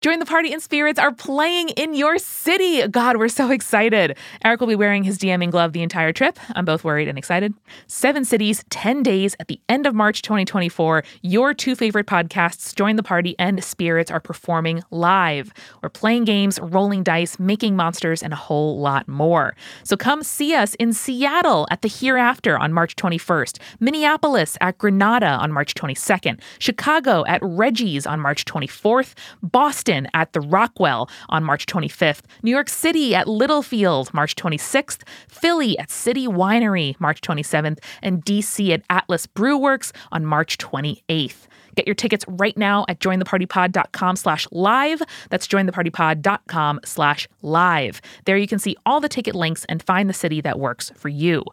Join the Party and Spirits are playing in your city. God, we're so excited. Eric will be wearing his DMing glove the entire trip. I'm both worried and excited. Seven cities, 10 days at the end of March 2024. Your two favorite podcasts, Join the Party and Spirits, are performing live. We're playing games, rolling dice, making monsters, and a whole lot more. So come see us in Seattle at the Hereafter on March 21st, Minneapolis at Granada on March 22nd, Chicago at Reggie's on March 24th, Boston at the Rockwell on March 25th, New York City at Littlefield March 26th, Philly at City Winery March 27th, and DC at Atlas Brewworks on March 28th. Get your tickets right now at jointhepartypod.com slash live. That's jointhepartypod.com slash live. There you can see all the ticket links and find the city that works for you.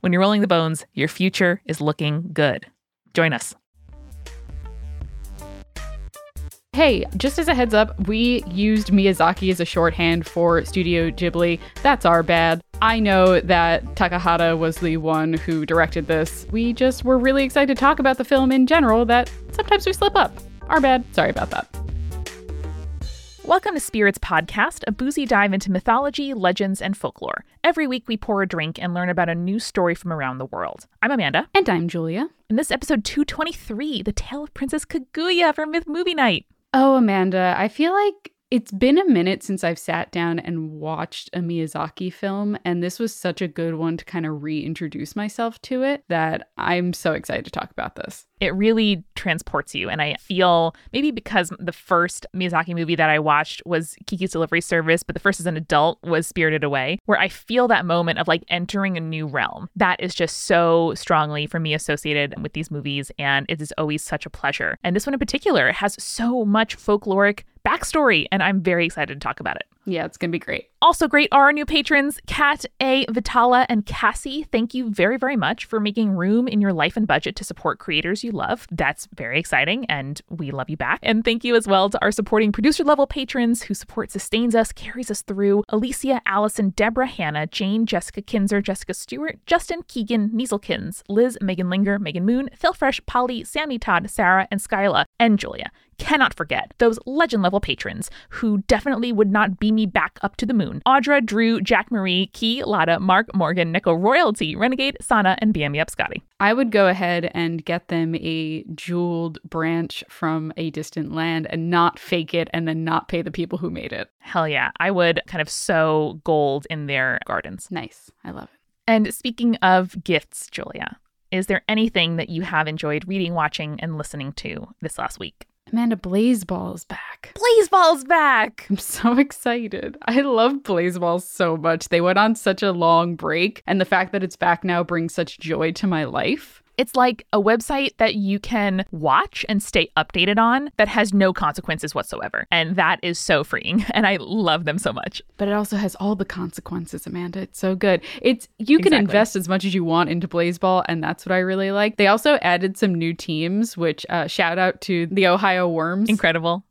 When you're rolling the bones, your future is looking good. Join us. Hey, just as a heads up, we used Miyazaki as a shorthand for Studio Ghibli. That's our bad. I know that Takahata was the one who directed this. We just were really excited to talk about the film in general that sometimes we slip up. Our bad. Sorry about that. Welcome to Spirits Podcast, a boozy dive into mythology, legends, and folklore. Every week we pour a drink and learn about a new story from around the world. I'm Amanda. And I'm Julia. In this episode 223, The Tale of Princess Kaguya from Myth Movie Night. Oh, Amanda, I feel like it's been a minute since I've sat down and watched a Miyazaki film, and this was such a good one to kind of reintroduce myself to it that I'm so excited to talk about this. It really transports you. And I feel maybe because the first Miyazaki movie that I watched was Kiki's Delivery Service, but the first as an adult was Spirited Away, where I feel that moment of like entering a new realm. That is just so strongly for me associated with these movies, and it is always such a pleasure. And this one in particular has so much folkloric backstory, and I'm very excited to talk about it. Yeah, it's going to be great. Also great are our new patrons, Kat, A, Vitala, and Cassie. Thank you very, very much for making room in your life and budget to support creators you love. That's very exciting, and we love you back. And thank you as well to our supporting producer level patrons whose support sustains us, carries us through Alicia, Allison, Deborah, Hannah, Jane, Jessica Kinzer, Jessica Stewart, Justin, Keegan, Nieselkins, Liz, Megan Linger, Megan Moon, Phil Fresh, Polly, Sammy Todd, Sarah, and Skyla, and Julia cannot forget those legend level patrons who definitely would not beam me back up to the moon. Audra, Drew, Jack Marie, Key, Lada, Mark, Morgan, Nico, Royalty, Renegade, Sana, and BM Up Scotty. I would go ahead and get them a jeweled branch from a distant land and not fake it and then not pay the people who made it. Hell yeah. I would kind of sow gold in their gardens. Nice. I love it. And speaking of gifts, Julia, is there anything that you have enjoyed reading, watching, and listening to this last week? Amanda Blaseball is back. Blaseball's back. I'm so excited. I love Blaseball so much. They went on such a long break, and the fact that it's back now brings such joy to my life. It's like a website that you can watch and stay updated on that has no consequences whatsoever. And that is so freeing. And I love them so much. But it also has all the consequences, Amanda. It's so good. It's you can Exactly. invest as much as you want into Blaseball, and that's what I really like. They also added some new teams, which uh, shout out to the Ohio Worms. Incredible.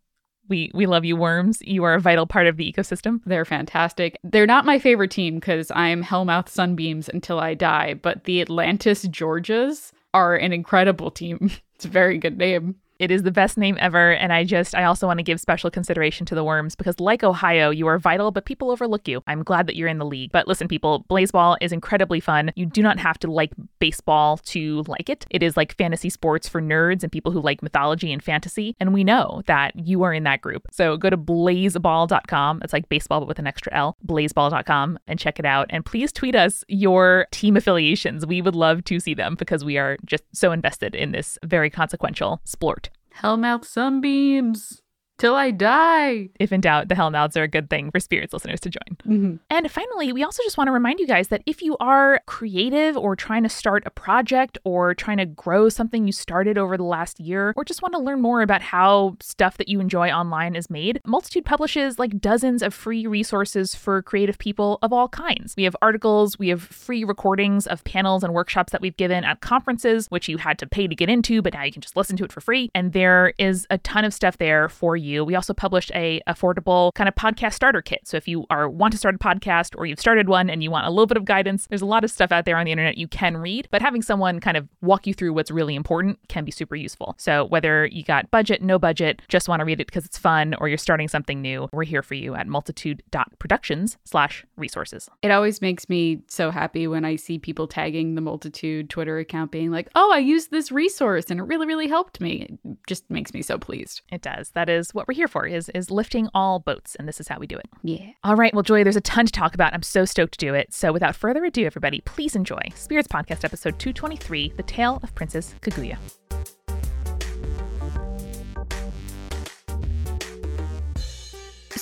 We we love you, worms. You are a vital part of the ecosystem. They're fantastic. They're not my favorite team because I'm Hellmouth Sunbeams until I die, but the Atlantis Georgias are an incredible team. It's a very good name. It is the best name ever, and I just I also want to give special consideration to the worms because like Ohio, you are vital, but people overlook you. I'm glad that you're in the league. But listen, people, Blaseball is incredibly fun. You do not have to like baseball to like it. It is like fantasy sports for nerds and people who like mythology and fantasy. And we know that you are in that group. So go to blaseball.com. It's like baseball but with an extra L. Blaseball.com and check it out. And please tweet us your team affiliations. We would love to see them because we are just so invested in this very consequential sport. Hellmouth Sunbeams till I die. If in doubt, the Hellmouths are a good thing for spirits listeners to join. Mhm. And finally, we also just want to remind you guys that if you are creative or trying to start a project or trying to grow something you started over the last year, or just want to learn more about how stuff that you enjoy online is made, Multitude publishes like dozens of free resources for creative people of all kinds. We have articles, we have free recordings of panels and workshops that we've given at conferences, which you had to pay to get into, but now you can just listen to it for free. And there is a ton of stuff there for you you. We also published a affordable kind of podcast starter kit. So if you are want to start a podcast or you've started one and you want a little bit of guidance, there's a lot of stuff out there on the internet you can read, but having someone kind of walk you through what's really important can be super useful. So whether you got budget, no budget, just want to read it because it's fun, or you're starting something new, we're here for you at multitude.productions slash resources. It always makes me so happy when I see people tagging the Multitude Twitter account being like, oh, I used this resource and it really, really helped me. It just makes me so pleased. It does. That is what we're here for, is is lifting all boats, and this is how we do it. Yeah. All right, well, Julia, there's a ton to talk about. I'm so stoked to do it. So without further ado, everybody, please enjoy Spirits Podcast episode 223, The Tale of Princess Kaguya.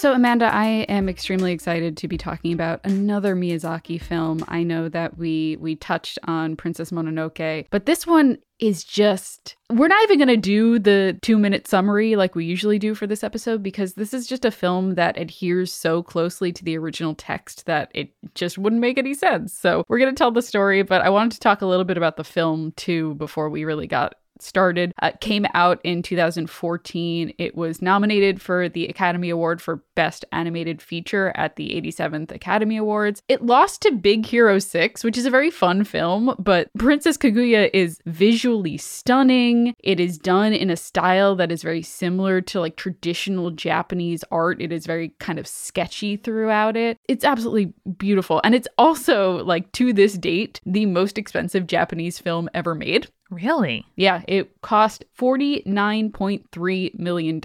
So, Amanda, I am extremely excited to be talking about another Miyazaki film. I know that we we touched on Princess Mononoke, but this one is just we're not even going to do the 2-minute summary like we usually do for this episode because this is just a film that adheres so closely to the original text that it just wouldn't make any sense. So, we're going to tell the story, but I wanted to talk a little bit about the film too before we really got started. Uh, came out in 2014. It was nominated for the Academy Award for Best Animated Feature at the 87th Academy Awards. It lost to Big Hero 6, which is a very fun film, but Princess Kaguya is visually stunning. It is done in a style that is very similar to like traditional Japanese art. It is very kind of sketchy throughout it. It's absolutely beautiful. And it's also like to this date the most expensive Japanese film ever made. Really? Yeah, it cost $49.3 million.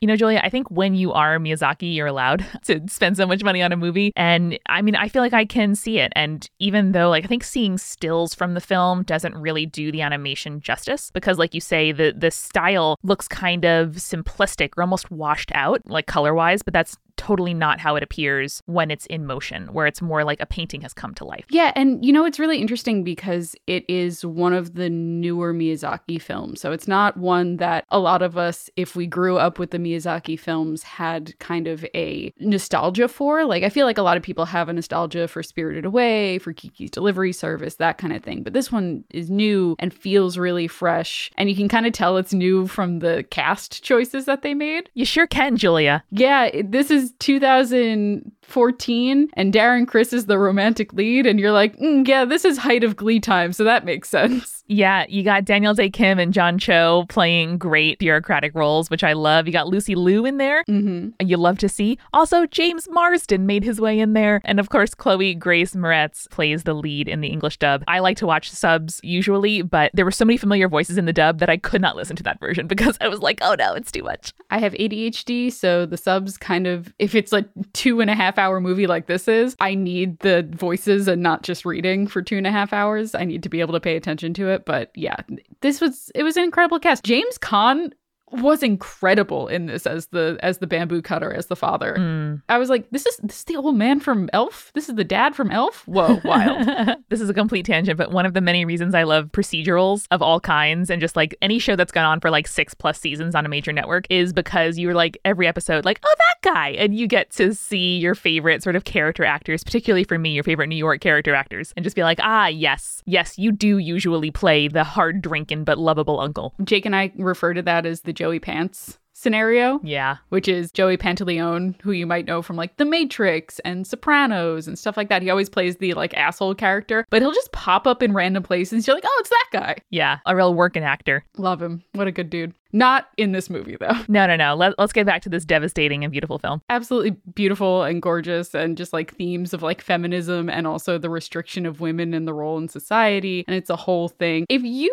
You know, Julia, I think when you are Miyazaki, you're allowed to spend so much money on a movie. And I mean, I feel like I can see it. And even though, like, I think seeing stills from the film doesn't really do the animation justice because, like you say, the, the style looks kind of simplistic or almost washed out, like color wise, but that's totally not how it appears when it's in motion, where it's more like a painting has come to life. Yeah, and you know, it's really interesting because it is one of the newer Miyazaki films. So it's not one that a lot of us, if we grew up with the Miyazaki films, had kind of a nostalgia for. Like, I feel like a lot of people have a nostalgia for Spirited Away, for Kiki's Delivery Service, that kind of thing. But this one is new and feels really fresh. And you can kind of tell it's new from the cast choices that they made. You sure can, Julia. Yeah, this is 2014, and Darren Criss is the romantic lead, and you're like, mm, yeah, this is height of Glee time, so that makes sense. Yeah, you got Daniel Dae Kim and John Cho playing great bureaucratic roles, which I love. You got Lucy Liu in there. Mm-hmm. You love to see. Also, James Marsden made his way in there. And of course, Chloe Grace Moretz plays the lead in the English dub. I like to watch subs usually, but there were so many familiar voices in the dub that I could not listen to that version because I was like, oh no, it's too much. I have ADHD, so the subs kind of, if it's a two and a half hour movie like this is, I need the voices and not just reading for two and a half hours. I need to be able to pay attention to it. But yeah, this was, it was an incredible cast. James Caan was incredible in this as the as the bamboo cutter as the father. Mm. I was like, this is this is the old man from Elf. This is the dad from Elf. Whoa, wild. this is a complete tangent, but one of the many reasons I love procedurals of all kinds and just like any show that's gone on for like six plus seasons on a major network is because you're like every episode, like, oh, that guy. And you get to see your favorite sort of character actors, particularly for me, your favorite New York character actors, and just be like, ah, yes, yes, you do usually play the hard drinking but lovable uncle. Jake and I refer to that as the Joey Pants scenario. Yeah. which is Joey Pantoliano, who you might know from like The Matrix and Sopranos and stuff like that. He always plays the like asshole character, but he'll just pop up in random places. You're like, oh, it's that guy. Yeah. A real working actor. Love him. What a good dude. Not in this movie, though. No, no, no. Let, let's get back to this devastating and beautiful film. Absolutely beautiful and gorgeous, and just like themes of like feminism and also the restriction of women and the role in society. And it's a whole thing. If you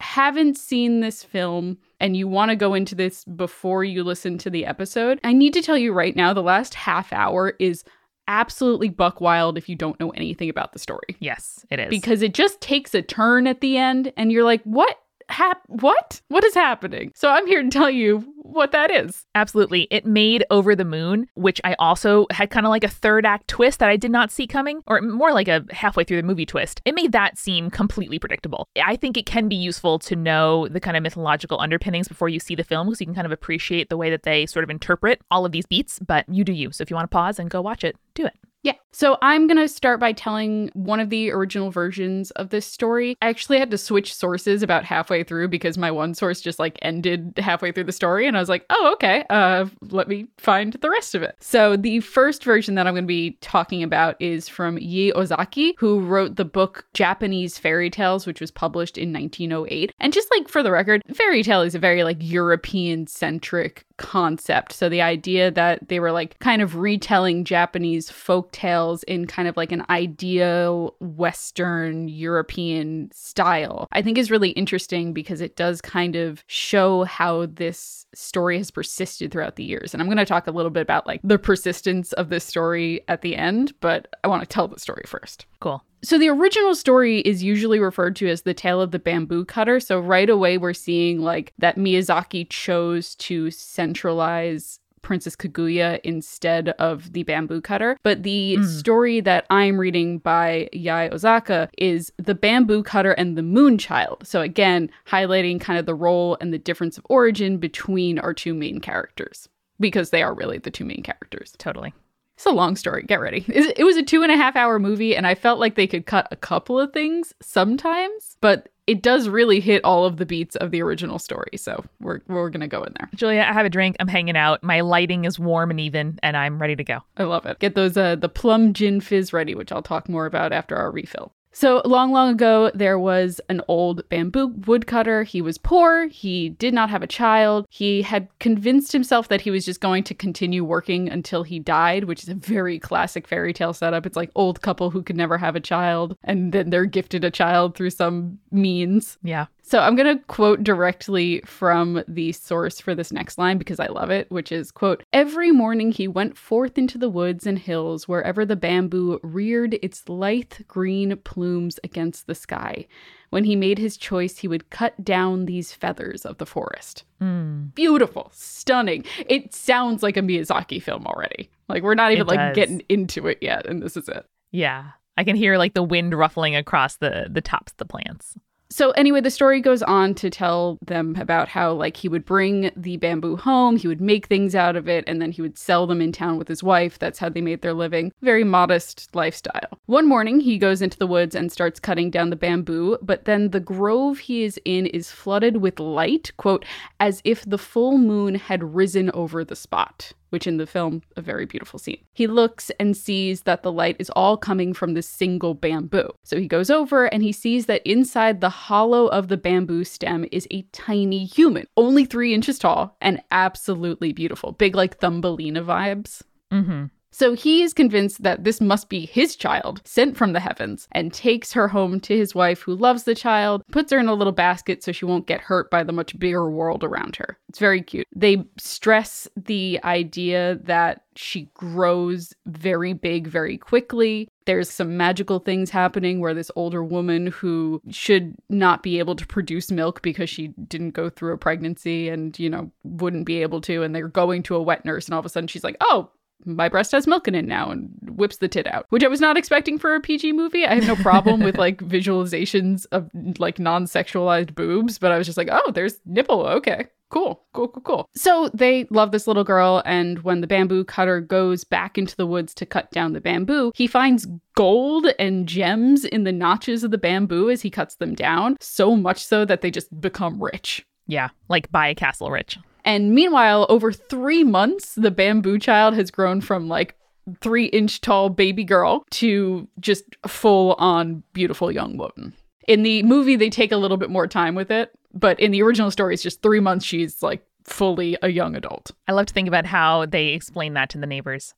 haven't seen this film and you want to go into this before you listen to the episode, I need to tell you right now the last half hour is absolutely buck wild if you don't know anything about the story. Yes, it is. Because it just takes a turn at the end and you're like, what? Hap- what? What is happening? So I'm here to tell you what that is. Absolutely. It made Over the Moon, which I also had kind of like a third act twist that I did not see coming, or more like a halfway through the movie twist. It made that seem completely predictable. I think it can be useful to know the kind of mythological underpinnings before you see the film because you can kind of appreciate the way that they sort of interpret all of these beats, but you do you. So if you want to pause and go watch it, do it. Yeah. So I'm going to start by telling one of the original versions of this story. I actually had to switch sources about halfway through because my one source just like ended halfway through the story and I was like, "Oh, okay. Uh let me find the rest of it." So the first version that I'm going to be talking about is from Yei Ozaki, who wrote the book Japanese Fairy Tales which was published in 1908. And just like for the record, fairy tale is a very like European centric concept. So the idea that they were like kind of retelling Japanese folk tales in kind of like an ideal Western European style, I think is really interesting because it does kind of show how this story has persisted throughout the years. And I'm going to talk a little bit about like the persistence of this story at the end, but I want to tell the story first. Cool. So the original story is usually referred to as the tale of the bamboo cutter. So right away we're seeing like that Miyazaki chose to centralize Princess Kaguya instead of the bamboo cutter. But the mm. story that I'm reading by Yei Ozaki is the bamboo cutter and the moon child. So again, highlighting kind of the role and the difference of origin between our two main characters because they are really the two main characters. Totally. It's a long story. Get ready. It was a two and a half hour movie, and I felt like they could cut a couple of things sometimes, but it does really hit all of the beats of the original story. So we're we're gonna go in there. Julia, I have a drink. I'm hanging out. My lighting is warm and even, and I'm ready to go. I love it. Get those uh the plum gin fizz ready, which I'll talk more about after our refill. So, long, long ago, there was an old bamboo woodcutter. He was poor. He did not have a child. He had convinced himself that he was just going to continue working until he died, which is a very classic fairy tale setup. It's like old couple who could never have a child, and then they're gifted a child through some means. Yeah. So I'm going to quote directly from the source for this next line because I love it, which is quote, "Every morning he went forth into the woods and hills wherever the bamboo reared its lithe green plumes against the sky. When he made his choice, he would cut down these feathers of the forest." Mm. Beautiful, stunning. It sounds like a Miyazaki film already. Like we're not even like getting into it yet and this is it. Yeah. I can hear like the wind ruffling across the the tops of the plants. So anyway, the story goes on to tell them about how like he would bring the bamboo home, he would make things out of it, and then he would sell them in town with his wife. That's how they made their living. Very modest lifestyle. One morning, he goes into the woods and starts cutting down the bamboo, but then the grove he is in is flooded with light, quote, as if the full moon had risen over the spot which in the film, a very beautiful scene. He looks and sees that the light is all coming from this single bamboo. So he goes over and he sees that inside the hollow of the bamboo stem is a tiny human, only three inches tall and absolutely beautiful. Big, like Thumbelina vibes. Mm-hmm. So he is convinced that this must be his child, sent from the heavens, and takes her home to his wife who loves the child, puts her in a little basket so she won't get hurt by the much bigger world around her. It's very cute. They stress the idea that she grows very big very quickly. There's some magical things happening where this older woman who should not be able to produce milk because she didn't go through a pregnancy and, you know, wouldn't be able to, and they're going to a wet nurse, and all of a sudden she's like, oh, my breast has milk in it now and whips the tit out, which I was not expecting for a PG movie. I have no problem with like visualizations of like non sexualized boobs, but I was just like, oh, there's nipple. Okay. Cool, cool, cool, cool. So they love this little girl, and when the bamboo cutter goes back into the woods to cut down the bamboo, he finds gold and gems in the notches of the bamboo as he cuts them down, so much so that they just become rich. Yeah. Like buy a castle rich. And meanwhile, over three months, the bamboo child has grown from like three inch tall baby girl to just full on beautiful young woman. In the movie, they take a little bit more time with it, but in the original story, it's just three months she's like fully a young adult. I love to think about how they explain that to the neighbors.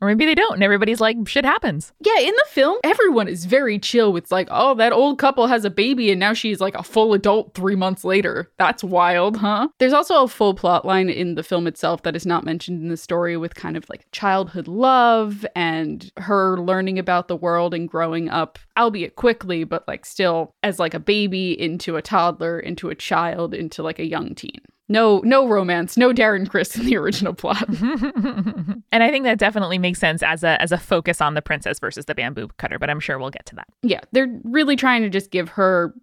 Or maybe they don't, and everybody's like, shit happens. Yeah, in the film, everyone is very chill with like, oh, that old couple has a baby and now she's like a full adult three months later. That's wild, huh? There's also a full plot line in the film itself that is not mentioned in the story with kind of like childhood love and her learning about the world and growing up, albeit quickly, but like still as like a baby into a toddler, into a child, into like a young teen. No, no romance, no Darren Criss in the original plot. and I think that definitely makes sense as a as a focus on the princess versus the bamboo cutter, but I'm sure we'll get to that. yeah, they're really trying to just give her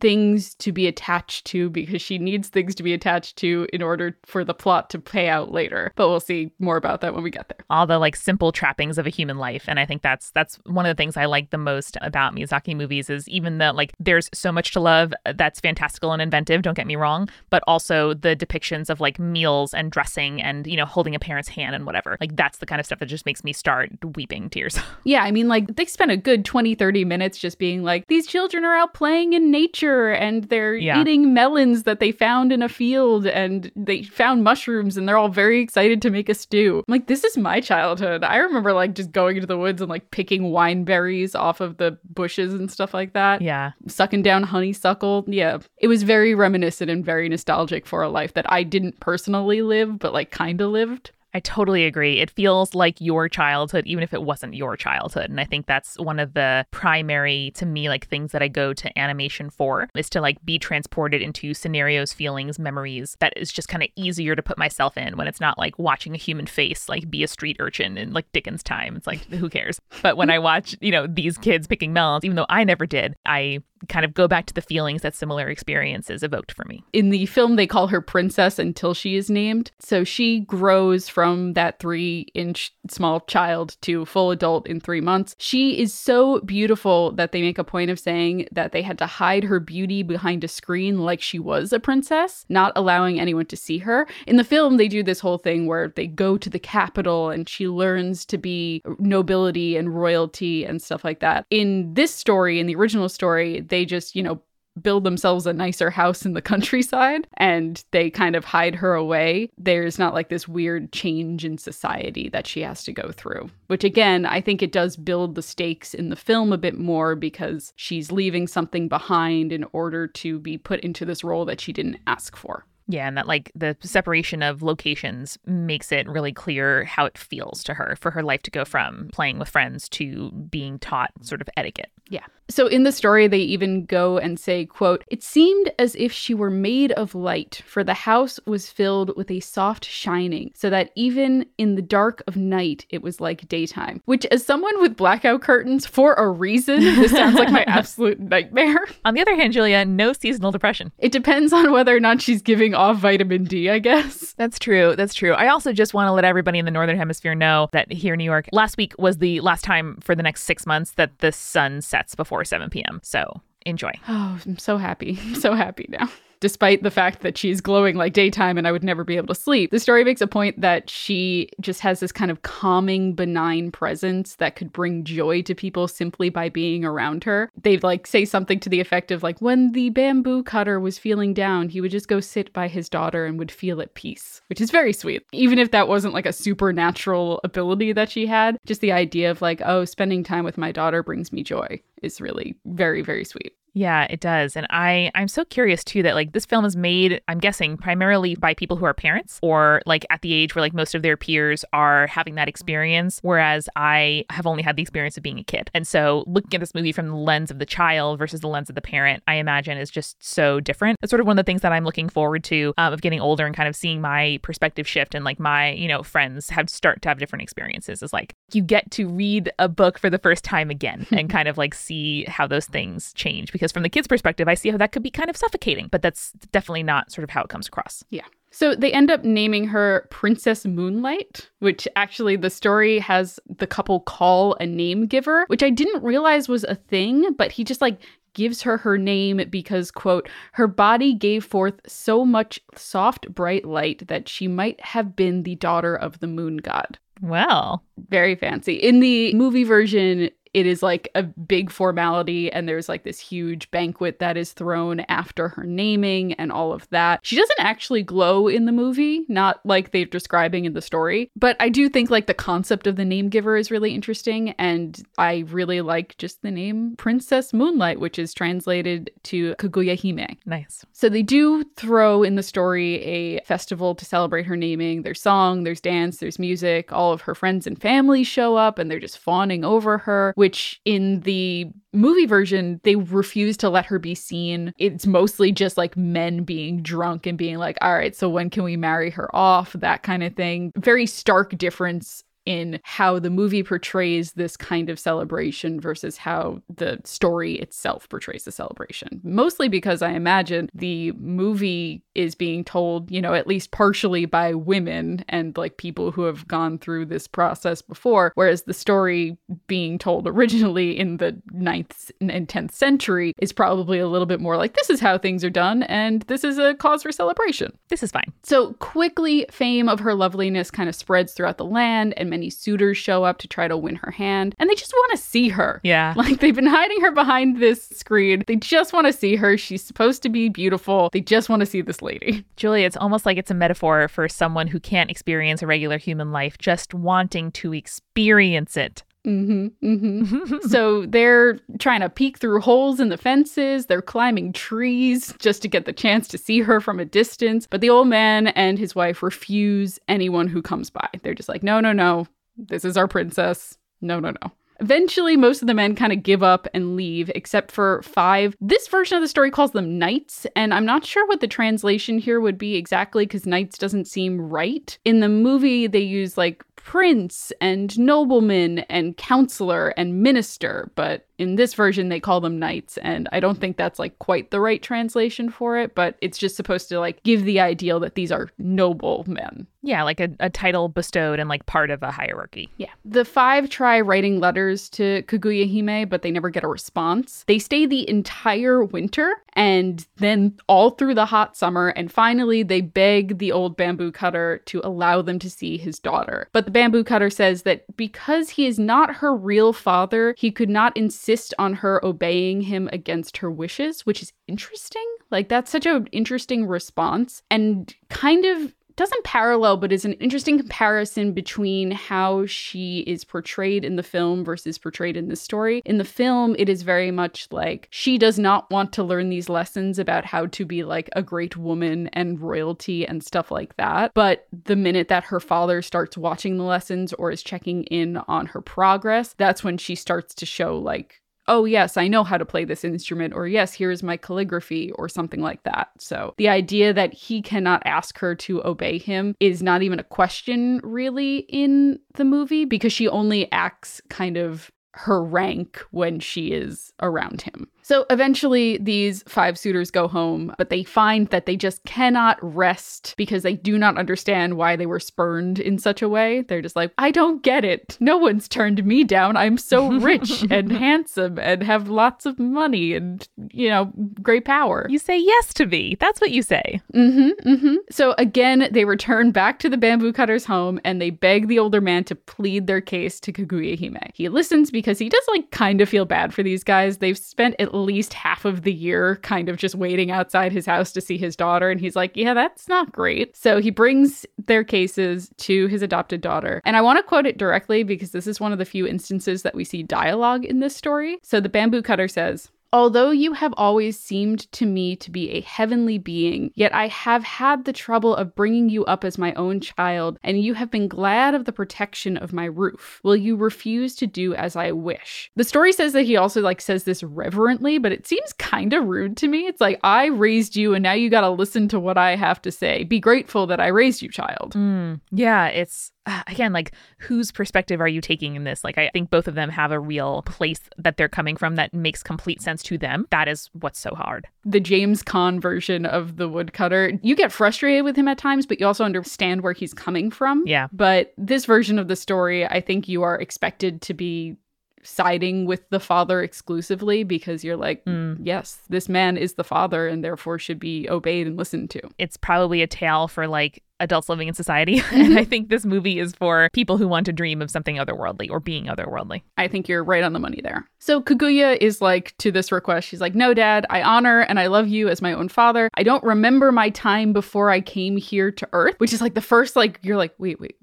things to be attached to because she needs things to be attached to in order for the plot to pay out later. But we'll see more about that when we get there. All the like simple trappings of a human life and I think that's that's one of the things I like the most about Miyazaki movies is even the like there's so much to love that's fantastical and inventive, don't get me wrong, but also the depictions of like meals and dressing and you know holding a parent's hand and whatever. Like that's the kind of stuff that just makes me start weeping tears. yeah, I mean like they spent a good 20 30 minutes just being like these children are out playing in nature and they're yeah. eating melons that they found in a field and they found mushrooms and they're all very excited to make a stew. I'm like, this is my childhood. I remember like just going into the woods and like picking wine berries off of the bushes and stuff like that. Yeah. Sucking down honeysuckle. Yeah. It was very reminiscent and very nostalgic for a life that I didn't personally live, but like kind of lived. I totally agree. It feels like your childhood, even if it wasn't your childhood. And I think that's one of the primary, to me, like things that I go to animation for is to like be transported into scenarios, feelings, memories that is just kind of easier to put myself in when it's not like watching a human face, like be a street urchin in like Dickens' time. It's like, who cares? But when I watch, you know, these kids picking melons, even though I never did, I kind of go back to the feelings that similar experiences evoked for me. In the film, they call her princess until she is named. So she grows from that three inch small child to full adult in three months. She is so beautiful that they make a point of saying that they had to hide her beauty behind a screen like she was a princess, not allowing anyone to see her. In the film, they do this whole thing where they go to the capital and she learns to be nobility and royalty and stuff like that. In this story, in the original story, they just, you know, build themselves a nicer house in the countryside and they kind of hide her away. There's not like this weird change in society that she has to go through, which again, I think it does build the stakes in the film a bit more because she's leaving something behind in order to be put into this role that she didn't ask for. Yeah, and that like the separation of locations makes it really clear how it feels to her for her life to go from playing with friends to being taught sort of etiquette. Yeah. So in the story they even go and say, quote, "It seemed as if she were made of light, for the house was filled with a soft shining, so that even in the dark of night it was like daytime." Which as someone with blackout curtains for a reason, this sounds like my absolute nightmare. On the other hand, Julia, no seasonal depression. It depends on whether or not she's giving off vitamin D, I guess. That's true. That's true. I also just want to let everybody in the northern hemisphere know that here in New York, last week was the last time for the next 6 months that the sun sets before before 7 p.m. So enjoy. Oh, I'm so happy. I'm so happy now despite the fact that she's glowing like daytime and I would never be able to sleep. The story makes a point that she just has this kind of calming, benign presence that could bring joy to people simply by being around her. They like say something to the effect of like when the bamboo cutter was feeling down, he would just go sit by his daughter and would feel at peace, which is very sweet. Even if that wasn't like a supernatural ability that she had, just the idea of like, oh, spending time with my daughter brings me joy is really very, very sweet. Yeah, it does. And I I'm so curious too that like this film is made, I'm guessing, primarily by people who are parents or like at the age where like most of their peers are having that experience whereas I have only had the experience of being a kid. And so looking at this movie from the lens of the child versus the lens of the parent, I imagine is just so different. It's sort of one of the things that I'm looking forward to um, of getting older and kind of seeing my perspective shift and like my, you know, friends have start to have different experiences is like you get to read a book for the first time again and kind of like see how those things change because because from the kid's perspective, I see how that could be kind of suffocating, but that's definitely not sort of how it comes across. Yeah. So they end up naming her Princess Moonlight, which actually the story has the couple call a name giver, which I didn't realize was a thing, but he just like gives her her name because, quote, her body gave forth so much soft, bright light that she might have been the daughter of the moon god. Well, very fancy. In the movie version, it is like a big formality and there's like this huge banquet that is thrown after her naming and all of that. She doesn't actually glow in the movie, not like they're describing in the story, but I do think like the concept of the name giver is really interesting and I really like just the name Princess Moonlight, which is translated to Kaguya Hime. Nice. So they do throw in the story a festival to celebrate her naming. There's song, there's dance, there's music. All of her friends and family show up and they're just fawning over her, which in the movie version, they refuse to let her be seen. It's mostly just like men being drunk and being like, all right, so when can we marry her off? That kind of thing. Very stark difference in how the movie portrays this kind of celebration versus how the story itself portrays the celebration. Mostly because I imagine the movie is being told, you know, at least partially by women and like people who have gone through this process before, whereas the story being told originally in the 9th and 10th century is probably a little bit more like this is how things are done and this is a cause for celebration. This is fine. So quickly, fame of her loveliness kind of spreads throughout the land, and many suitors show up to try to win her hand, and they just want to see her. Yeah. Like they've been hiding her behind this screen. They just want to see her. She's supposed to be beautiful. They just want to see this lady. Julia, it's almost like it's a metaphor for someone who can't experience a regular human life, just wanting to experience it. Mm-hmm, mm-hmm. so they're trying to peek through holes in the fences. They're climbing trees just to get the chance to see her from a distance. But the old man and his wife refuse anyone who comes by. They're just like, no, no, no. This is our princess. No, no, no. Eventually, most of the men kind of give up and leave, except for five. This version of the story calls them knights, and I'm not sure what the translation here would be exactly because knights doesn't seem right. In the movie, they use like prince and nobleman and counselor and minister, but in this version they call them knights and I don't think that's like quite the right translation for it, but it's just supposed to like give the ideal that these are noble men. Yeah, like a, a title bestowed and like part of a hierarchy. Yeah. The five try writing letters to Kaguya Hime, but they never get a response. They stay the entire winter and then all through the hot summer, and finally they beg the old bamboo cutter to allow them to see his daughter. But the bamboo cutter says that because he is not her real father, he could not insist on her obeying him against her wishes, which is interesting. Like, that's such an interesting response and kind of doesn't parallel, but is an interesting comparison between how she is portrayed in the film versus portrayed in the story. In the film, it is very much like she does not want to learn these lessons about how to be like a great woman and royalty and stuff like that. But the minute that her father starts watching the lessons or is checking in on her progress, that's when she starts to show like oh, yes, I know how to play this instrument, or yes, here's my calligraphy, or something like that. So the idea that he cannot ask her to obey him is not even a question really in the movie because she only acts kind of her rank when she is around him. So eventually, these five suitors go home, but they find that they just cannot rest because they do not understand why they were spurned in such a way. They're just like, I don't get it. No one's turned me down. I'm so rich and handsome and have lots of money and, you know, great power. You say yes to me. That's what you say. Mm-hmm. Mm-hmm. So again, they return back to the bamboo cutter's home and they beg the older man to plead their case to Kaguya Hime. He listens because he does like kind of feel bad for these guys. They've spent at least half of the year kind of just waiting outside his house to see his daughter. And he's like, yeah, that's not great. So he brings their cases to his adopted daughter. And I want to quote it directly because this is one of the few instances that we see dialogue in this story. So the bamboo cutter says, Although you have always seemed to me to be a heavenly being, yet I have had the trouble of bringing you up as my own child, and you have been glad of the protection of my roof. Will you refuse to do as I wish? The story says that he also like says this reverently, but it seems kind of rude to me. It's like I raised you and now you got to listen to what I have to say. Be grateful that I raised you, child. Mm, yeah, it's again, like whose perspective are you taking in this? Like, I think both of them have a real place that they're coming from that makes complete sense to them. That is what's so hard. The James Caan version of the woodcutter, you get frustrated with him at times, but you also understand where he's coming from. Yeah. But this version of the story, I think you are expected to be siding with the father exclusively because you're like, mm. yes, this man is the father and therefore should be obeyed and listened to. It's probably a tale for like adults living in society. and I mm-hmm. think this movie is for people who want to dream of something otherworldly or being otherworldly. I think you're right on the money there. So Kaguya is like to this request, she's like, No, dad, I honor and I love you as my own father. I don't remember my time before I came here to Earth, which is like the first, like, you're like, wait, wait,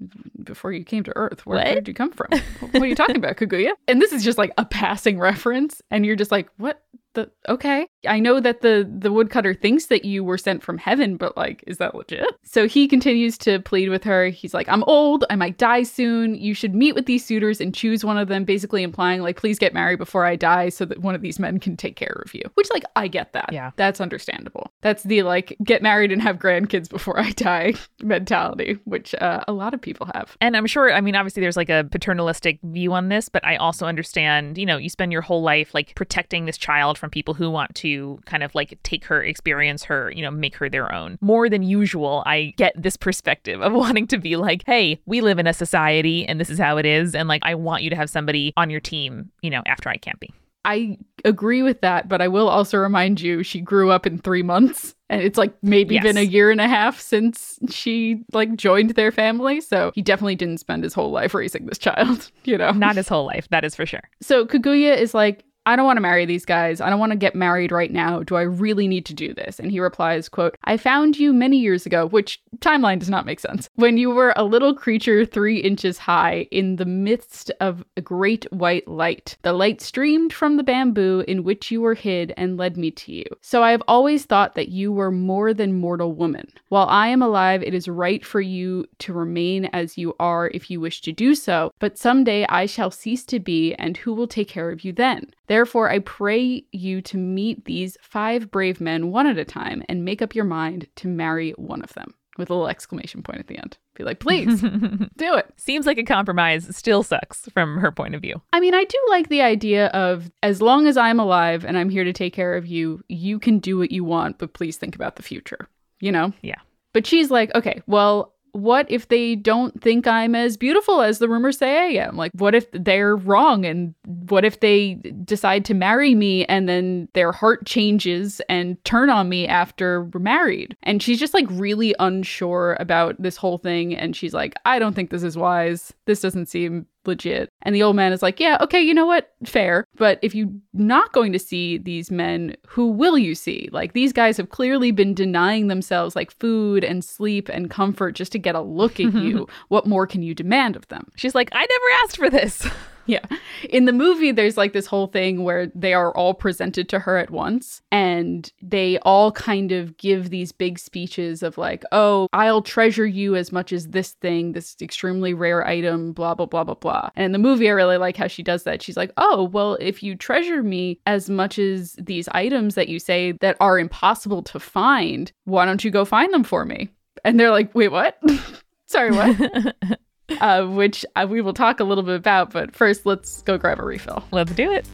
before you came to Earth, where, where did you come from? what are you talking about, Kaguya? And this is just like a passing reference. And you're just like, what? The okay. I know that the the woodcutter thinks that you were sent from heaven but like is that legit? So he continues to plead with her. He's like i'm old. I might die soon. You should meet with these suitors and choose one of them basically implying like please get married before i die so that one of these men can take care of you. Which like i get that. Yeah. that's understandable. That's the like get married and have grandkids before i die mentality which uh, a lot of people have. And I'm sure, I mean, obviously there's like a paternalistic view on this, but I also understand, you know, you spend your whole life like protecting this child from people who want to kind of like take her, experience her, you know, make her their own. More than usual, I get this perspective of wanting to be like, hey, we live in a society and this is how it is. And like, I want you to have somebody on your team, you know, after I can't be. I agree with that, but I will also remind you she grew up in three months. And it's like maybe Yes. been a year and a half since she like joined their family. So he definitely didn't spend his whole life raising this child, you know? Not his whole life, that is for sure. So Kaguya is like, I don't want to marry these guys. I don't want to get married right now. Do I really need to do this? And he replies, quote, I found you many years ago, which timeline does not make sense. When you were a little creature three inches high in the midst of a great white light. The light streamed from the bamboo in which you were hid and led me to you. So I have always thought that you were more than mortal woman. While I am alive, it is right for you to remain as you are if you wish to do so. But someday I shall cease to be, and who will take care of you then? Therefore, I pray you to meet these five brave men one at a time and make up your mind to marry one of them. With a little exclamation point at the end. Be like, please do it. Seems like a compromise still sucks from her point of view. I mean, I do like the idea of as long as I'm alive and I'm here to take care of you, you can do what you want, but please think about the future, you know? Yeah. But she's like, okay, well, what if they don't think I'm as beautiful as the rumors say I am? Like, what if they're wrong? And what if they decide to marry me and then their heart changes and turn on me after we're married? And she's just like really unsure about this whole thing. And she's like, I don't think this is wise. This doesn't seem legit. And the old man is like, Yeah, okay, you know what? Fair. But if you're not going to see these men, who will you see? Like, these guys have clearly been denying themselves like food and sleep and comfort just to get a look at you. What more can you demand of them? She's like, I never asked for this. Yeah. In the movie, there's like this whole thing where they are all presented to her at once and they all kind of give these big speeches of like, oh, I'll treasure you as much as this thing, this extremely rare item, blah, blah, blah, blah, blah. And in the movie, I really like how she does that. She's like, oh, well, if you treasure me as much as these items that you say that are impossible to find, why don't you go find them for me? And they're like, wait, what? Sorry, what? uh, which uh, we will talk a little bit about. But first, let's go grab a refill. Let's do it.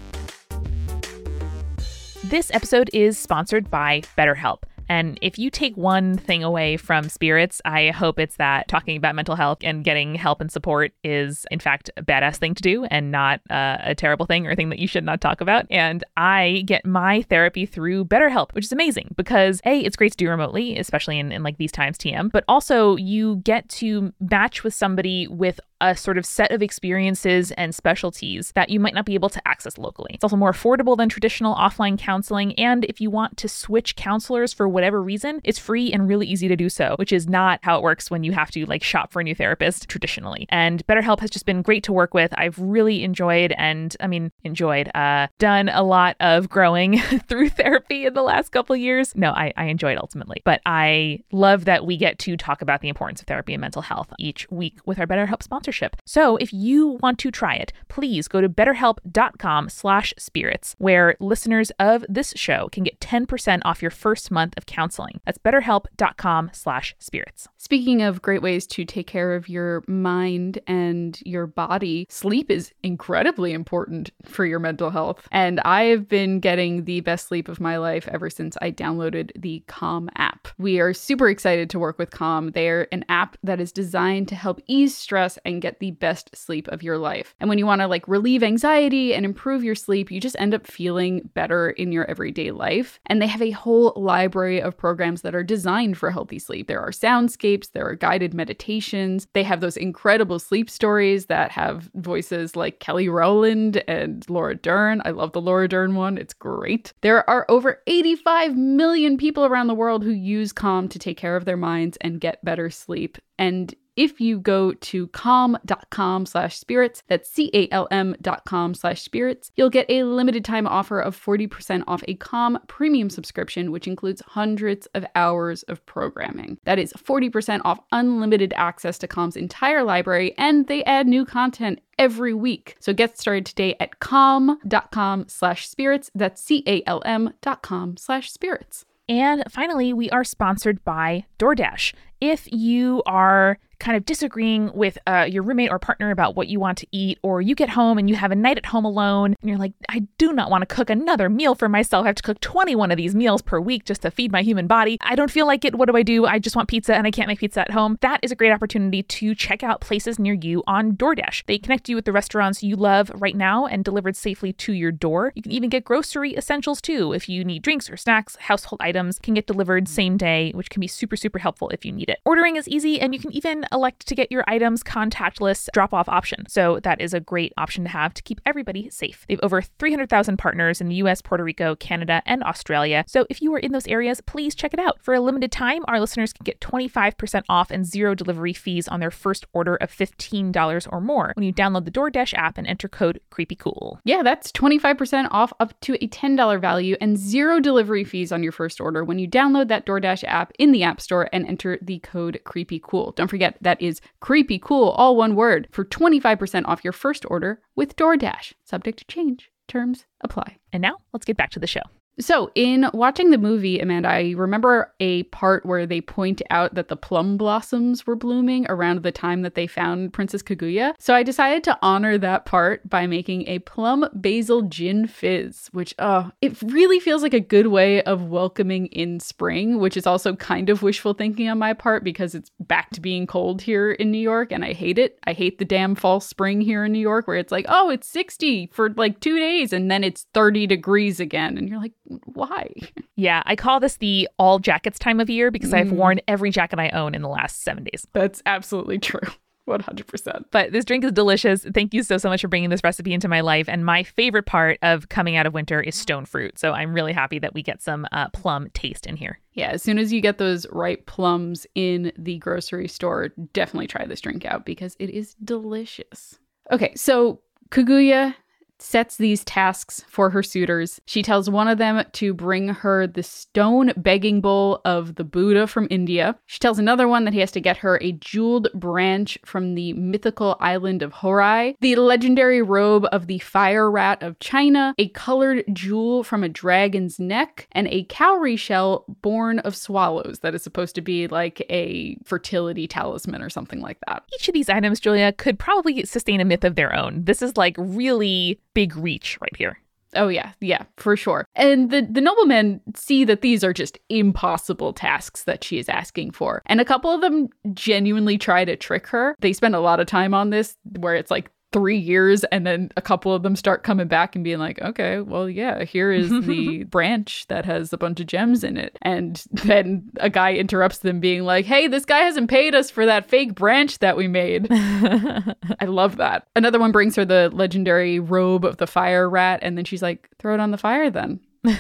This episode is sponsored by BetterHelp. And if you take one thing away from spirits, I hope it's that talking about mental health and getting help and support is, in fact, a badass thing to do and not uh, a terrible thing or a thing that you should not talk about. And I get my therapy through BetterHelp, which is amazing because A, it's great to do remotely, especially in, in like these times, TM, but also you get to match with somebody with a sort of set of experiences and specialties that you might not be able to access locally. It's also more affordable than traditional offline counseling. And if you want to switch counselors for whatever reason, it's free and really easy to do so, which is not how it works when you have to like shop for a new therapist traditionally. And BetterHelp has just been great to work with. I've really enjoyed and I mean, enjoyed, uh, done a lot of growing through therapy in the last couple years. No, I, I enjoyed ultimately, but I love that we get to talk about the importance of therapy and mental health each week with our BetterHelp sponsorship. So if you want to try it, please go to betterhelp.com slash spirits, where listeners of this show can get 10% off your first month of counseling. That's betterhelp.com slash spirits. Speaking of great ways to take care of your mind and your body, sleep is incredibly important for your mental health. And I have been getting the best sleep of my life ever since I downloaded the Calm app. We are super excited to work with Calm. They're an app that is designed to help ease stress and get the best sleep of your life. And when you want to like relieve anxiety and improve your sleep, you just end up feeling better in your everyday life. And they have a whole library of programs that are designed for healthy sleep. There are soundscapes, there are guided meditations. They have those incredible sleep stories that have voices like Kelly Rowland and Laura Dern. I love the Laura Dern one, it's great. There are over 85 million people around the world who use Calm to take care of their minds and get better sleep. And if you go to calm.com slash spirits, that's C-A-L-M dot com slash spirits, you'll get a limited time offer of 40% off a Calm premium subscription, which includes hundreds of hours of programming. That is 40% off unlimited access to Calm's entire library, and they add new content every week. So get started today at calm.com slash spirits. That's C-A-L-M dot com slash spirits. And finally, we are sponsored by DoorDash. If you are kind of disagreeing with uh, your roommate or partner about what you want to eat, or you get home and you have a night at home alone, and you're like, I do not want to cook another meal for myself. I have to cook 21 of these meals per week just to feed my human body. I don't feel like it. What do I do? I just want pizza and I can't make pizza at home. That is a great opportunity to check out places near you on DoorDash. They connect you with the restaurants you love right now and delivered safely to your door. You can even get grocery essentials too. If you need drinks or snacks, household items can get delivered same day, which can be super, super helpful if you need it. Ordering is easy, and you can even elect to get your items contactless drop off option. So that is a great option to have to keep everybody safe. They have over 300,000 partners in the US, Puerto Rico, Canada, and Australia. So if you are in those areas, please check it out. For a limited time, our listeners can get 25% off and zero delivery fees on their first order of $15 or more when you download the DoorDash app and enter code CreepyCool. Yeah, that's 25% off up to a $10 value and zero delivery fees on your first order when you download that DoorDash app in the App Store and enter the code creepy cool. Don't forget that is creepy cool, all one word, for 25% off your first order with DoorDash. Subject to change. Terms apply. And now let's get back to the show. So, in watching the movie, Amanda, I remember a part where they point out that the plum blossoms were blooming around the time that they found Princess Kaguya. So, I decided to honor that part by making a plum basil gin fizz, which, uh, it really feels like a good way of welcoming in spring, which is also kind of wishful thinking on my part because it's back to being cold here in New York and I hate it. I hate the damn false spring here in New York where it's like, oh, it's 60 for like two days and then it's 30 degrees again. And you're like, why? Yeah, I call this the all jackets time of year because I've worn every jacket I own in the last seven days. That's absolutely true. 100%. But this drink is delicious. Thank you so, so much for bringing this recipe into my life. And my favorite part of coming out of winter is stone fruit. So I'm really happy that we get some uh, plum taste in here. Yeah, as soon as you get those ripe plums in the grocery store, definitely try this drink out because it is delicious. Okay, so Kaguya sets these tasks for her suitors. She tells one of them to bring her the stone begging bowl of the Buddha from India. She tells another one that he has to get her a jeweled branch from the mythical island of Horai, the legendary robe of the fire rat of China, a colored jewel from a dragon's neck, and a cowrie shell born of swallows that is supposed to be like a fertility talisman or something like that. Each of these items, Julia, could probably sustain a myth of their own. This is like really big reach right here. Oh yeah, yeah, for sure. And the the noblemen see that these are just impossible tasks that she is asking for. And a couple of them genuinely try to trick her. They spend a lot of time on this where it's like three years and then a couple of them start coming back and being like okay well yeah here is the branch that has a bunch of gems in it. And then a guy interrupts them being like hey this guy hasn't paid us for that fake branch that we made. I love that. Another one brings her the legendary robe of the fire rat and then she's like throw it on the fire then.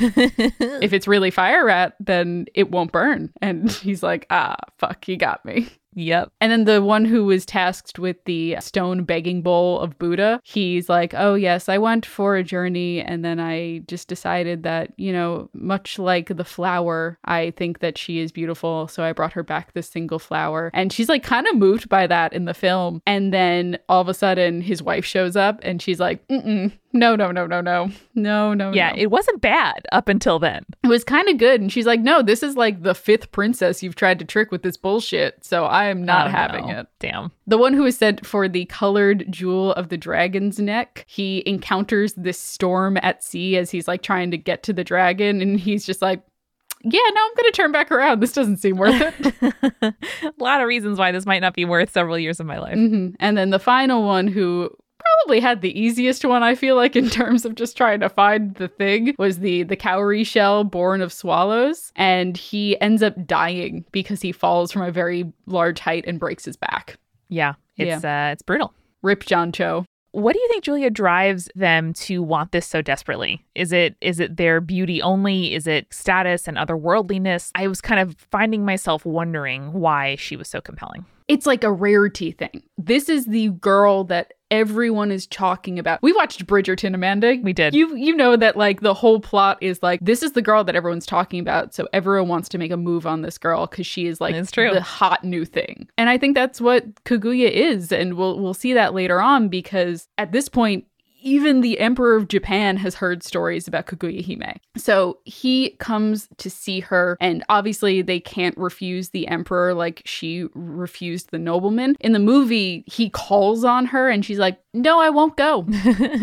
If it's really fire rat then it won't burn. And he's like ah fuck you got me Yep. and then the one who was tasked with the stone begging bowl of Buddha, he's like, Oh, yes, I went for a journey. And then I just decided that, you know, much like the flower, I think that she is beautiful. So I brought her back this single flower. And she's like kind of moved by that in the film. And then all of a sudden, his wife shows up and she's like, Mm-mm. No, no, no, no, no, no, no. Yeah, no. it wasn't bad up until then. It was kind of good. And she's like, no, this is like the fifth princess you've tried to trick with this bullshit. So I am not Oh, having no. it. Damn. The one who is sent for the colored jewel of the dragon's neck, he encounters this storm at sea as he's like trying to get to the dragon. And he's just like, yeah, no, I'm going to turn back around. This doesn't seem worth it. a lot of reasons why this might not be worth several years of my life. Mhm. And then the final one who probably had the easiest one I feel like in terms of just trying to find the thing was the the cowrie shell born of swallows and he ends up dying because he falls from a very large height and breaks his back. Yeah, it's uh it's brutal. Rip John Cho. What do you think Julia drives them to want this so desperately? Is it is it their beauty only? Is it status and otherworldliness? I was kind of finding myself wondering why she was so compelling. it's like a rarity thing. This is the girl that everyone is talking about. We watched Bridgerton, Amanda. We did. You you know that like the whole plot is like this is the girl that everyone's talking about, so everyone wants to make a move on this girl because she is like It's true. the hot new thing. And I think that's what Kaguya is, and we'll we'll see that later on because at this point even the Emperor of Japan has heard stories about Kaguya Hime. So he comes to see her, and obviously they can't refuse the Emperor like she refused the nobleman. In the movie, he calls on her, and she's like, No, I won't go.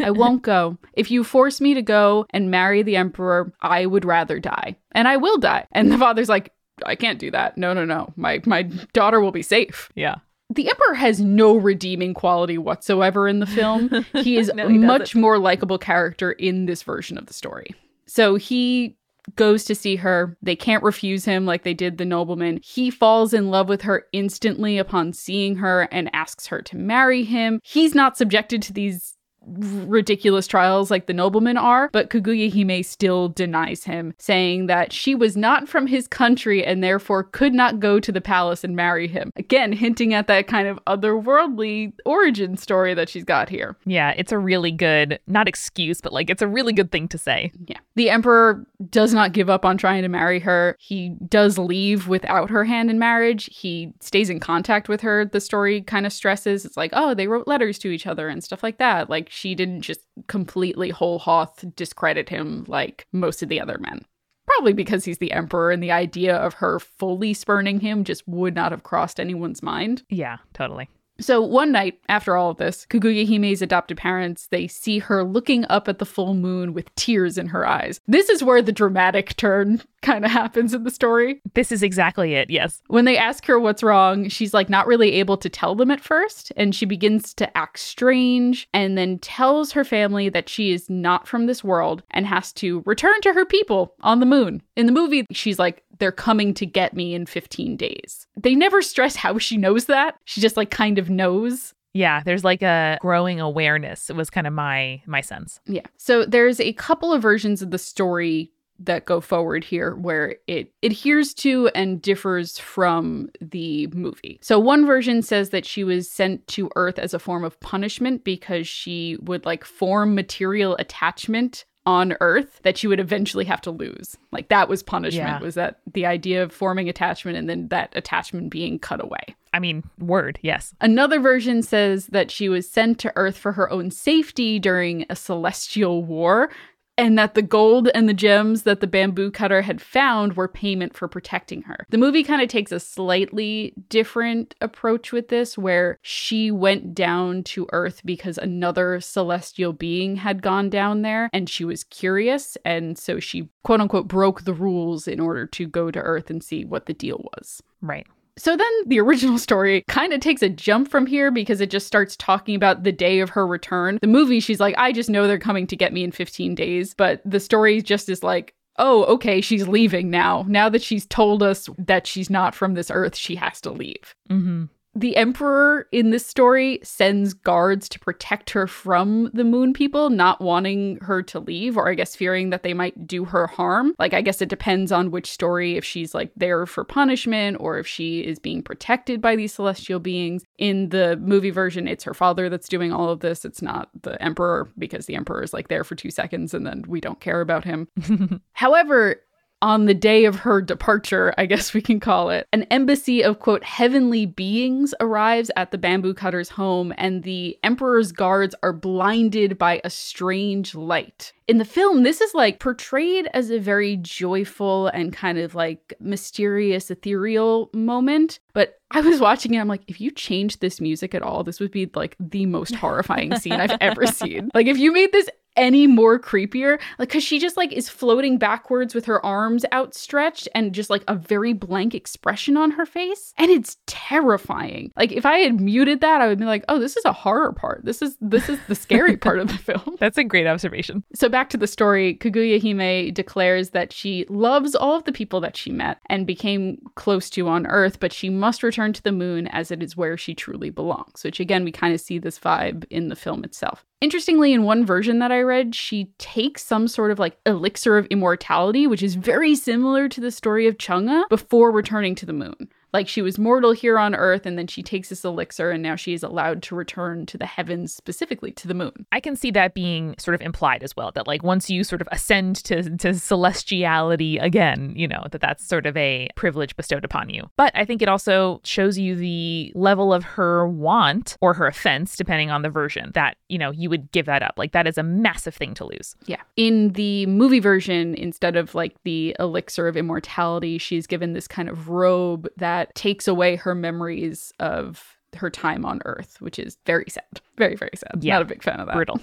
I won't go. If you force me to go and marry the Emperor, I would rather die, and I will die. And the father's like, I can't do that. No, no, no. My my daughter will be safe Yeah. The emperor has no redeeming quality whatsoever in the film. He is No, a he doesn't. much more likable character in this version of the story. So he goes to see her. They can't refuse him like they did the nobleman. He falls in love with her instantly upon seeing her and asks her to marry him. He's not subjected to these ridiculous trials like the noblemen are, but Kaguya Hime still denies him, saying that she was not from his country and therefore could not go to the palace and marry him. Again, hinting at that kind of otherworldly origin story that she's got here. Yeah, it's a really good, not excuse, but like it's a really good thing to say. Yeah. The emperor does not give up on trying to marry her. He does leave without her hand in marriage. He stays in contact with her. The story kind of stresses. It's like, oh, they wrote letters to each other and stuff like that. Like she didn't just completely whole hoth discredit him like most of the other men. Probably because he's the emperor and the idea of her fully spurning him just would not have crossed anyone's mind. Yeah, totally. So one night after all of this, Kaguya Hime's adopted parents, they see her looking up at the full moon with tears in her eyes. This is where the dramatic turn kind of happens in the story. This is exactly it. Yes. When they ask her what's wrong, she's like not really able to tell them at first, and she begins to act strange and then tells her family that she is not from this world and has to return to her people on the moon. In the movie, she's like they're coming to get me in 15 days. They never stress how she knows that. She just like kind of knows. Yeah, there's like a growing awareness. It was kind of my my sense. Yeah. So there's a couple of versions of the story that go forward here where it adheres to and differs from the movie. So one version says that she was sent to Earth as a form of punishment because she would like form material attachment on Earth that you would eventually have to lose. Like that was punishment Yeah. was that the idea of forming attachment and then that attachment being cut away. I mean, word, yes. Another version says that she was sent to Earth for her own safety during a celestial war, and that the gold and the gems that the bamboo cutter had found were payment for protecting her. The movie kind of takes a slightly different approach with this, where she went down to Earth because another celestial being had gone down there and she was curious, and so she quote unquote broke the rules in order to go to Earth and see what the deal was. Right. So then the original story kind of takes a jump from here because it just starts talking about the day of her return. The movie, she's like, I just know they're coming to get me in 15 days. But the story just is like, oh, okay, she's leaving now. Now that she's told us that she's not from this earth, she has to leave. Mm-hmm. The Emperor in this story sends guards to protect her from the moon people, not wanting her to leave, or I guess fearing that they might do her harm. Like, I guess it depends on which story, if she's like there for punishment or if she is being protected by these celestial beings. In the movie version, it's her father that's doing all of this. It's not the Emperor, because the Emperor is like there for two seconds and then we don't care about him. However, on the day of her departure, I guess we can call it, an embassy of quote heavenly beings arrives at the bamboo cutter's home, and the emperor's guards are blinded by a strange light. In the film, this is like portrayed as a very joyful and kind of like mysterious, ethereal moment. But I was watching it, I'm like, if you changed this music at all, this would be like the most horrifying scene I've ever seen. Like, if you made this any more creepier like because she just like is floating backwards with her arms outstretched and just like a very blank expression on her face and it's terrifying like if i had muted that i would be like oh this is a horror part this is this is the scary part of the film That's a great observation. so back to the story, Kaguya Hime declares that she loves all of the people that she met and became close to on Earth, but she must return to the moon as it is where she truly belongs. Which again, we kind of see this vibe in the film itself. Interestingly, in one version that I read, she takes some sort of like elixir of immortality, which is very similar to the story of Chang'e before returning to the moon. Like she was mortal here on Earth, and then she takes this elixir, and now she is allowed to return to the heavens, specifically to the moon. I can see that being sort of implied as well. That like once you sort of ascend to to celestiality again, you know that that's sort of a privilege bestowed upon you. But I think it also shows you the level of her want or her offense, depending on the version, that you know you would give that up. Like that is a massive thing to lose. Yeah. In the movie version, instead of like the elixir of immortality, she's given this kind of robe that takes away her memories of her time on Earth, which is very sad. Very, very sad. Yeah. Not a big fan of that. Brutal.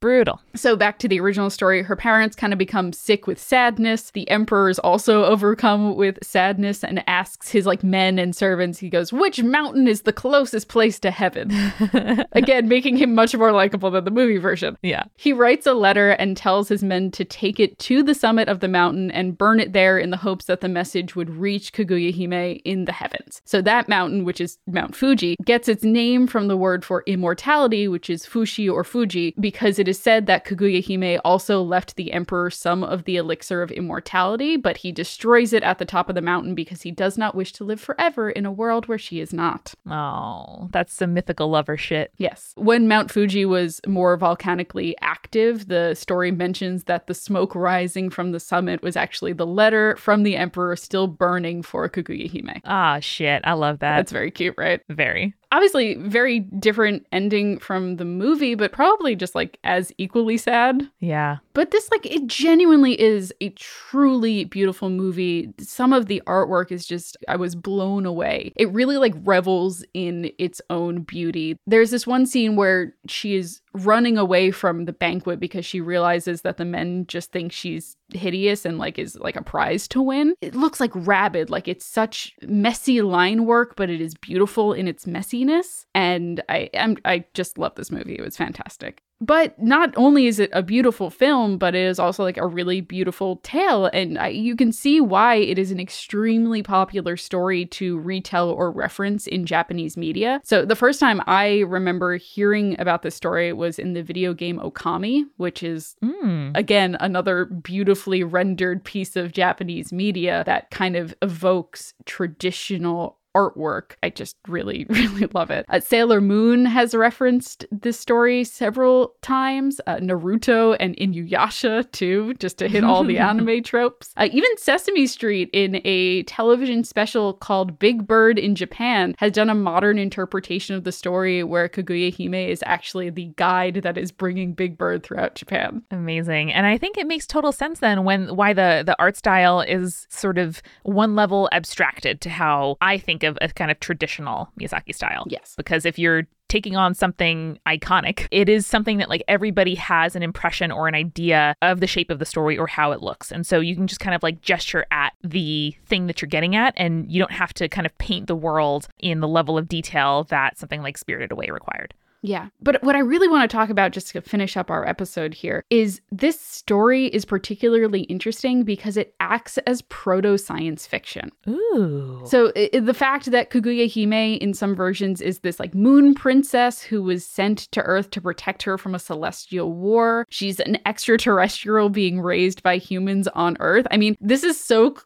Brutal. So back to the original story, her parents kind of become sick with sadness. The emperor is also overcome with sadness and asks his like men and servants, he goes, "Which mountain is the closest place to heaven?" Again, making him much more likable than the movie version. Yeah. He writes a letter and tells his men to take it to the summit of the mountain and burn it there in the hopes that the message would reach Kaguya Hime in the heavens. So that mountain, which is Mount Fuji, gets its name from the word for immortality, which is Fushi or Fuji, because it is said that Kaguya Hime also left the emperor some of the elixir of immortality, but he destroys it at the top of the mountain because he does not wish to live forever in a world where she is not. Oh, that's some mythical lover shit. Yes. When Mount Fuji was more volcanically active, the story mentions that the smoke rising from the summit was actually the letter from the emperor still burning for Kaguya Hime. Ah, shit. I love that. That's very cute, right? very. Obviously, very different ending from the movie, but probably just like as equally sad. Yeah. But this, like, it genuinely is a truly beautiful movie. Some of the artwork is just, I was blown away. It really, like, revels in its own beauty. There's this one scene where she is running away from the banquet because she realizes that the men just think she's hideous and like is like a prize to win. It looks like rabid, like it's such messy line work, but it is beautiful in its messiness. And I am I just love this movie. It was fantastic. But not only is it a beautiful film, but it is also like a really beautiful tale. And I, you can see why it is an extremely popular story to retell or reference in Japanese media. So the first time I remember hearing about this story was in the video game Okami, which is Mm. again another beautifully rendered piece of Japanese media that kind of evokes traditional artwork. I just really, really love it. Uh, Sailor Moon has referenced this story several times. Uh, Naruto and Inuyasha too, just to hit all the anime tropes. Uh, even Sesame Street, in a television special called Big Bird in Japan, has done a modern interpretation of the story where Kaguya Hime is actually the guide that is bringing Big Bird throughout Japan. Amazing. And I think it makes total sense then when why the the art style is sort of one level abstracted to how I think of a kind of traditional Miyazaki style. Yes. Because if you're taking on something iconic, it is something that like everybody has an impression or an idea of the shape of the story or how it looks. And so you can just kind of like gesture at the thing that you're getting at and you don't have to kind of paint the world in the level of detail that something like Spirited Away required. Yeah. But what I really want to talk about, just to finish up our episode here, is this story is particularly interesting because it acts as proto science fiction. Ooh. So i- i- the fact that Kaguya Hime in some versions is this like moon princess who was sent to Earth to protect her from a celestial war. She's an extraterrestrial being raised by humans on Earth. I mean, this is so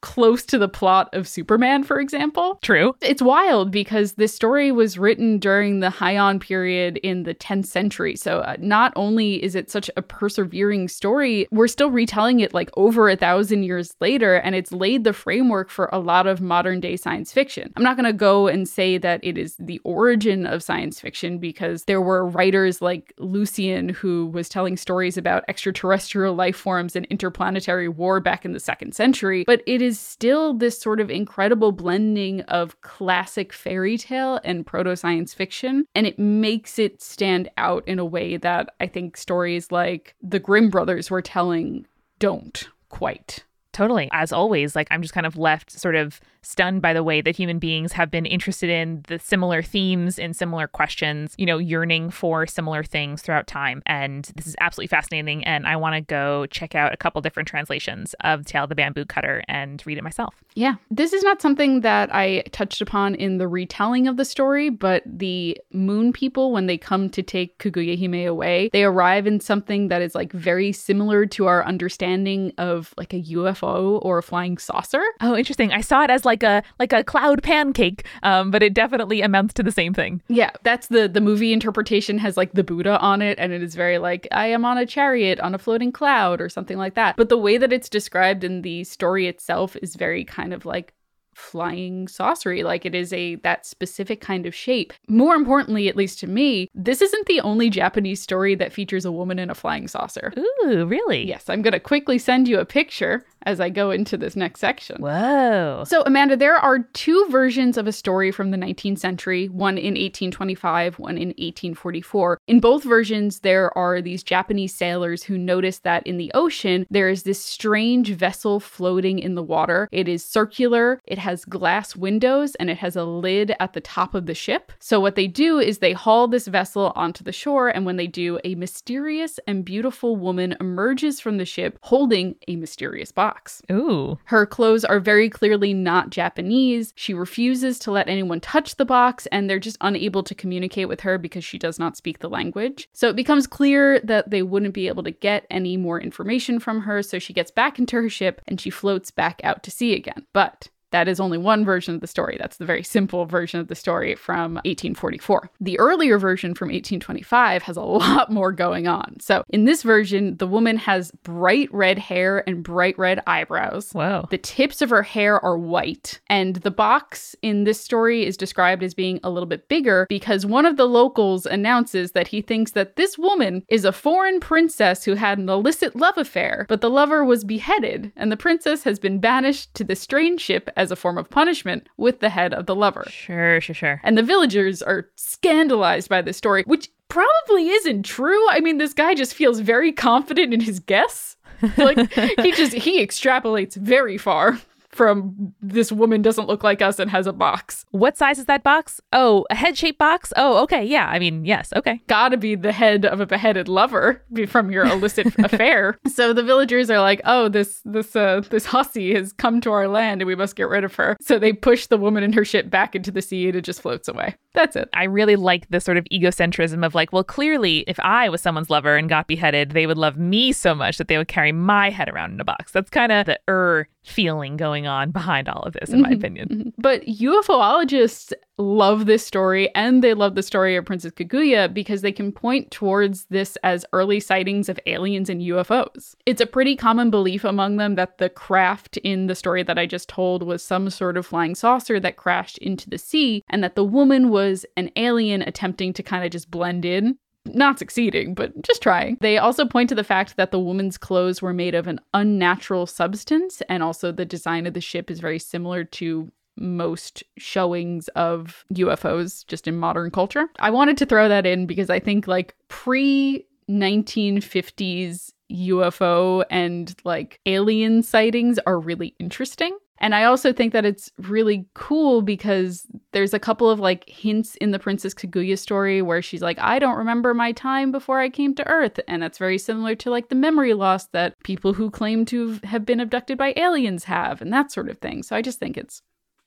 close to the plot of Superman, for example. True. It's wild because this story was written during the Heian period in the 10th century. So uh, not only is it such a persevering story, we're still retelling it like over a thousand years later, and it's laid the framework for a lot of modern day science fiction. I'm not going to go and say that it is the origin of science fiction because there were writers like Lucian who was telling stories about extraterrestrial life forms and interplanetary war back in the second century, but it is still this sort of incredible blending of classic fairy tale and proto science fiction. And it makes it stand out in a way that I think stories like the Grimm brothers were telling don't quite. Totally. As always, like I'm just kind of left sort of stunned by the way that human beings have been interested in the similar themes and similar questions, you know, yearning for similar things throughout time. And this is absolutely fascinating. And I want to go check out a couple different translations of Tale of the Bamboo Cutter and read it myself. Yeah. This is not something that I touched upon in the retelling of the story, but the moon people, when they come to take Kaguya Hime away, they arrive in something that is like very similar to our understanding of like a UFO UFO or a flying saucer. Oh, interesting. I saw it as like a like a cloud pancake, um, but it definitely amounts to the same thing. Yeah, that's the the movie interpretation has like the Buddha on it, and it is very like I am on a chariot on a floating cloud or something like that. But the way that it's described in the story itself is very kind of like flying saucery like it is a that specific kind of shape more importantly at least to me this isn't the only japanese story that features a woman in a flying saucer ooh really yes i'm going to quickly send you a picture as I go into this next section. Whoa. So, Amanda, there are two versions of a story from the 19th century one in 1825, one in 1844. In both versions, there are these Japanese sailors who notice that in the ocean, there is this strange vessel floating in the water. It is circular, it has glass windows, and it has a lid at the top of the ship. So, what they do is they haul this vessel onto the shore, and when they do, a mysterious and beautiful woman emerges from the ship holding a mysterious box. Ooh. Her clothes are very clearly not Japanese. She refuses to let anyone touch the box, and they're just unable to communicate with her because she does not speak the language. So it becomes clear that they wouldn't be able to get any more information from her, so she gets back into her ship and she floats back out to sea again. But that is only one version of the story. That's the very simple version of the story from 1844. The earlier version from 1825 has a lot more going on. So, in this version, the woman has bright red hair and bright red eyebrows. Wow. The tips of her hair are white. And the box in this story is described as being a little bit bigger because one of the locals announces that he thinks that this woman is a foreign princess who had an illicit love affair, but the lover was beheaded, and the princess has been banished to the strange ship as a form of punishment with the head of the lover. Sure, sure, sure. And the villagers are scandalized by this story, which probably isn't true. I mean, this guy just feels very confident in his guess. like he just he extrapolates very far from this woman doesn't look like us and has a box. What size is that box? Oh, a head shaped box? Oh, okay. Yeah. I mean, yes. Okay. Gotta be the head of a beheaded lover from your illicit affair. So the villagers are like, oh, this this uh this hussy has come to our land and we must get rid of her. So they push the woman and her ship back into the sea and it just floats away. That's it. I really like the sort of egocentrism of like, well, clearly, if I was someone's lover and got beheaded, they would love me so much that they would carry my head around in a box. That's kind of the er feeling going on behind all of this, in my mm-hmm. opinion. Mm-hmm. But UFOologists love this story and they love the story of Princess Kaguya because they can point towards this as early sightings of aliens and UFOs. It's a pretty common belief among them that the craft in the story that I just told was some sort of flying saucer that crashed into the sea and that the woman was an alien attempting to kind of just blend in not succeeding, but just trying. They also point to the fact that the woman's clothes were made of an unnatural substance, and also the design of the ship is very similar to most showings of UFOs just in modern culture. I wanted to throw that in because I think like pre 1950s UFO and like alien sightings are really interesting. And I also think that it's really cool because there's a couple of like hints in the Princess Kaguya story where she's like, I don't remember my time before I came to Earth. And that's very similar to like the memory loss that people who claim to have been abducted by aliens have and that sort of thing. So I just think it's,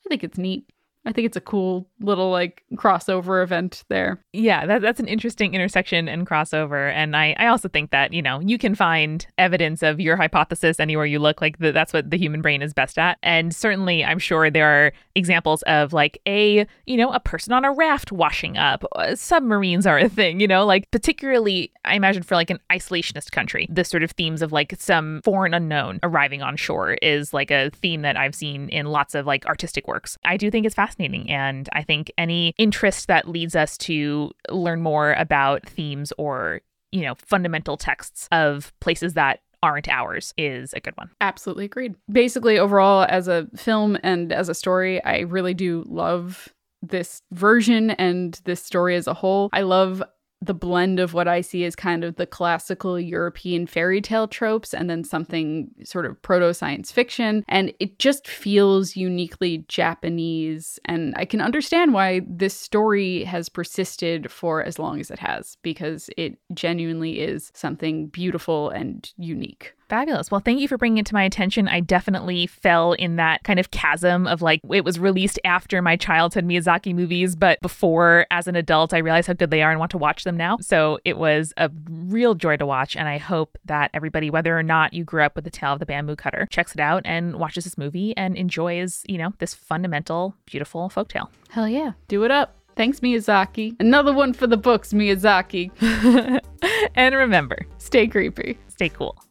I think it's neat. I think it's a cool little like crossover event there. Yeah, that, that's an interesting intersection and crossover. And I, I also think that, you know, you can find evidence of your hypothesis anywhere you look. Like the, that's what the human brain is best at. And certainly, I'm sure there are examples of like a, you know, a person on a raft washing up. Uh, submarines are a thing, you know, like particularly, I imagine for like an isolationist country, the sort of themes of like some foreign unknown arriving on shore is like a theme that I've seen in lots of like artistic works. I do think it's fascinating fascinating. And I think any interest that leads us to learn more about themes or, you know, fundamental texts of places that aren't ours is a good one. Absolutely agreed. Basically, overall, as a film and as a story, I really do love this version and this story as a whole. I love the blend of what I see as kind of the classical European fairy tale tropes and then something sort of proto science fiction. And it just feels uniquely Japanese. And I can understand why this story has persisted for as long as it has, because it genuinely is something beautiful and unique. Fabulous. Well, thank you for bringing it to my attention. I definitely fell in that kind of chasm of like, it was released after my childhood Miyazaki movies, but before as an adult, I realized how good they are and want to watch them now. So it was a real joy to watch. And I hope that everybody, whether or not you grew up with the tale of the bamboo cutter, checks it out and watches this movie and enjoys, you know, this fundamental, beautiful folktale. Hell yeah. Do it up. Thanks, Miyazaki. Another one for the books, Miyazaki. and remember, stay creepy. Stay cool.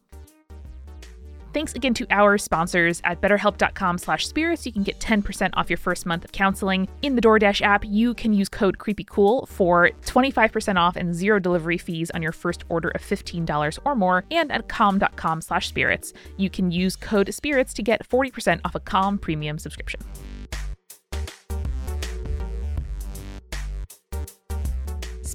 Thanks again to our sponsors at betterhelp.com slash spirits. You can get 10% off your first month of counseling. In the DoorDash app, you can use code CreepyCool for 25% off and zero delivery fees on your first order of $15 or more. And at calm.com slash spirits, you can use code spirits to get 40% off a Calm premium subscription.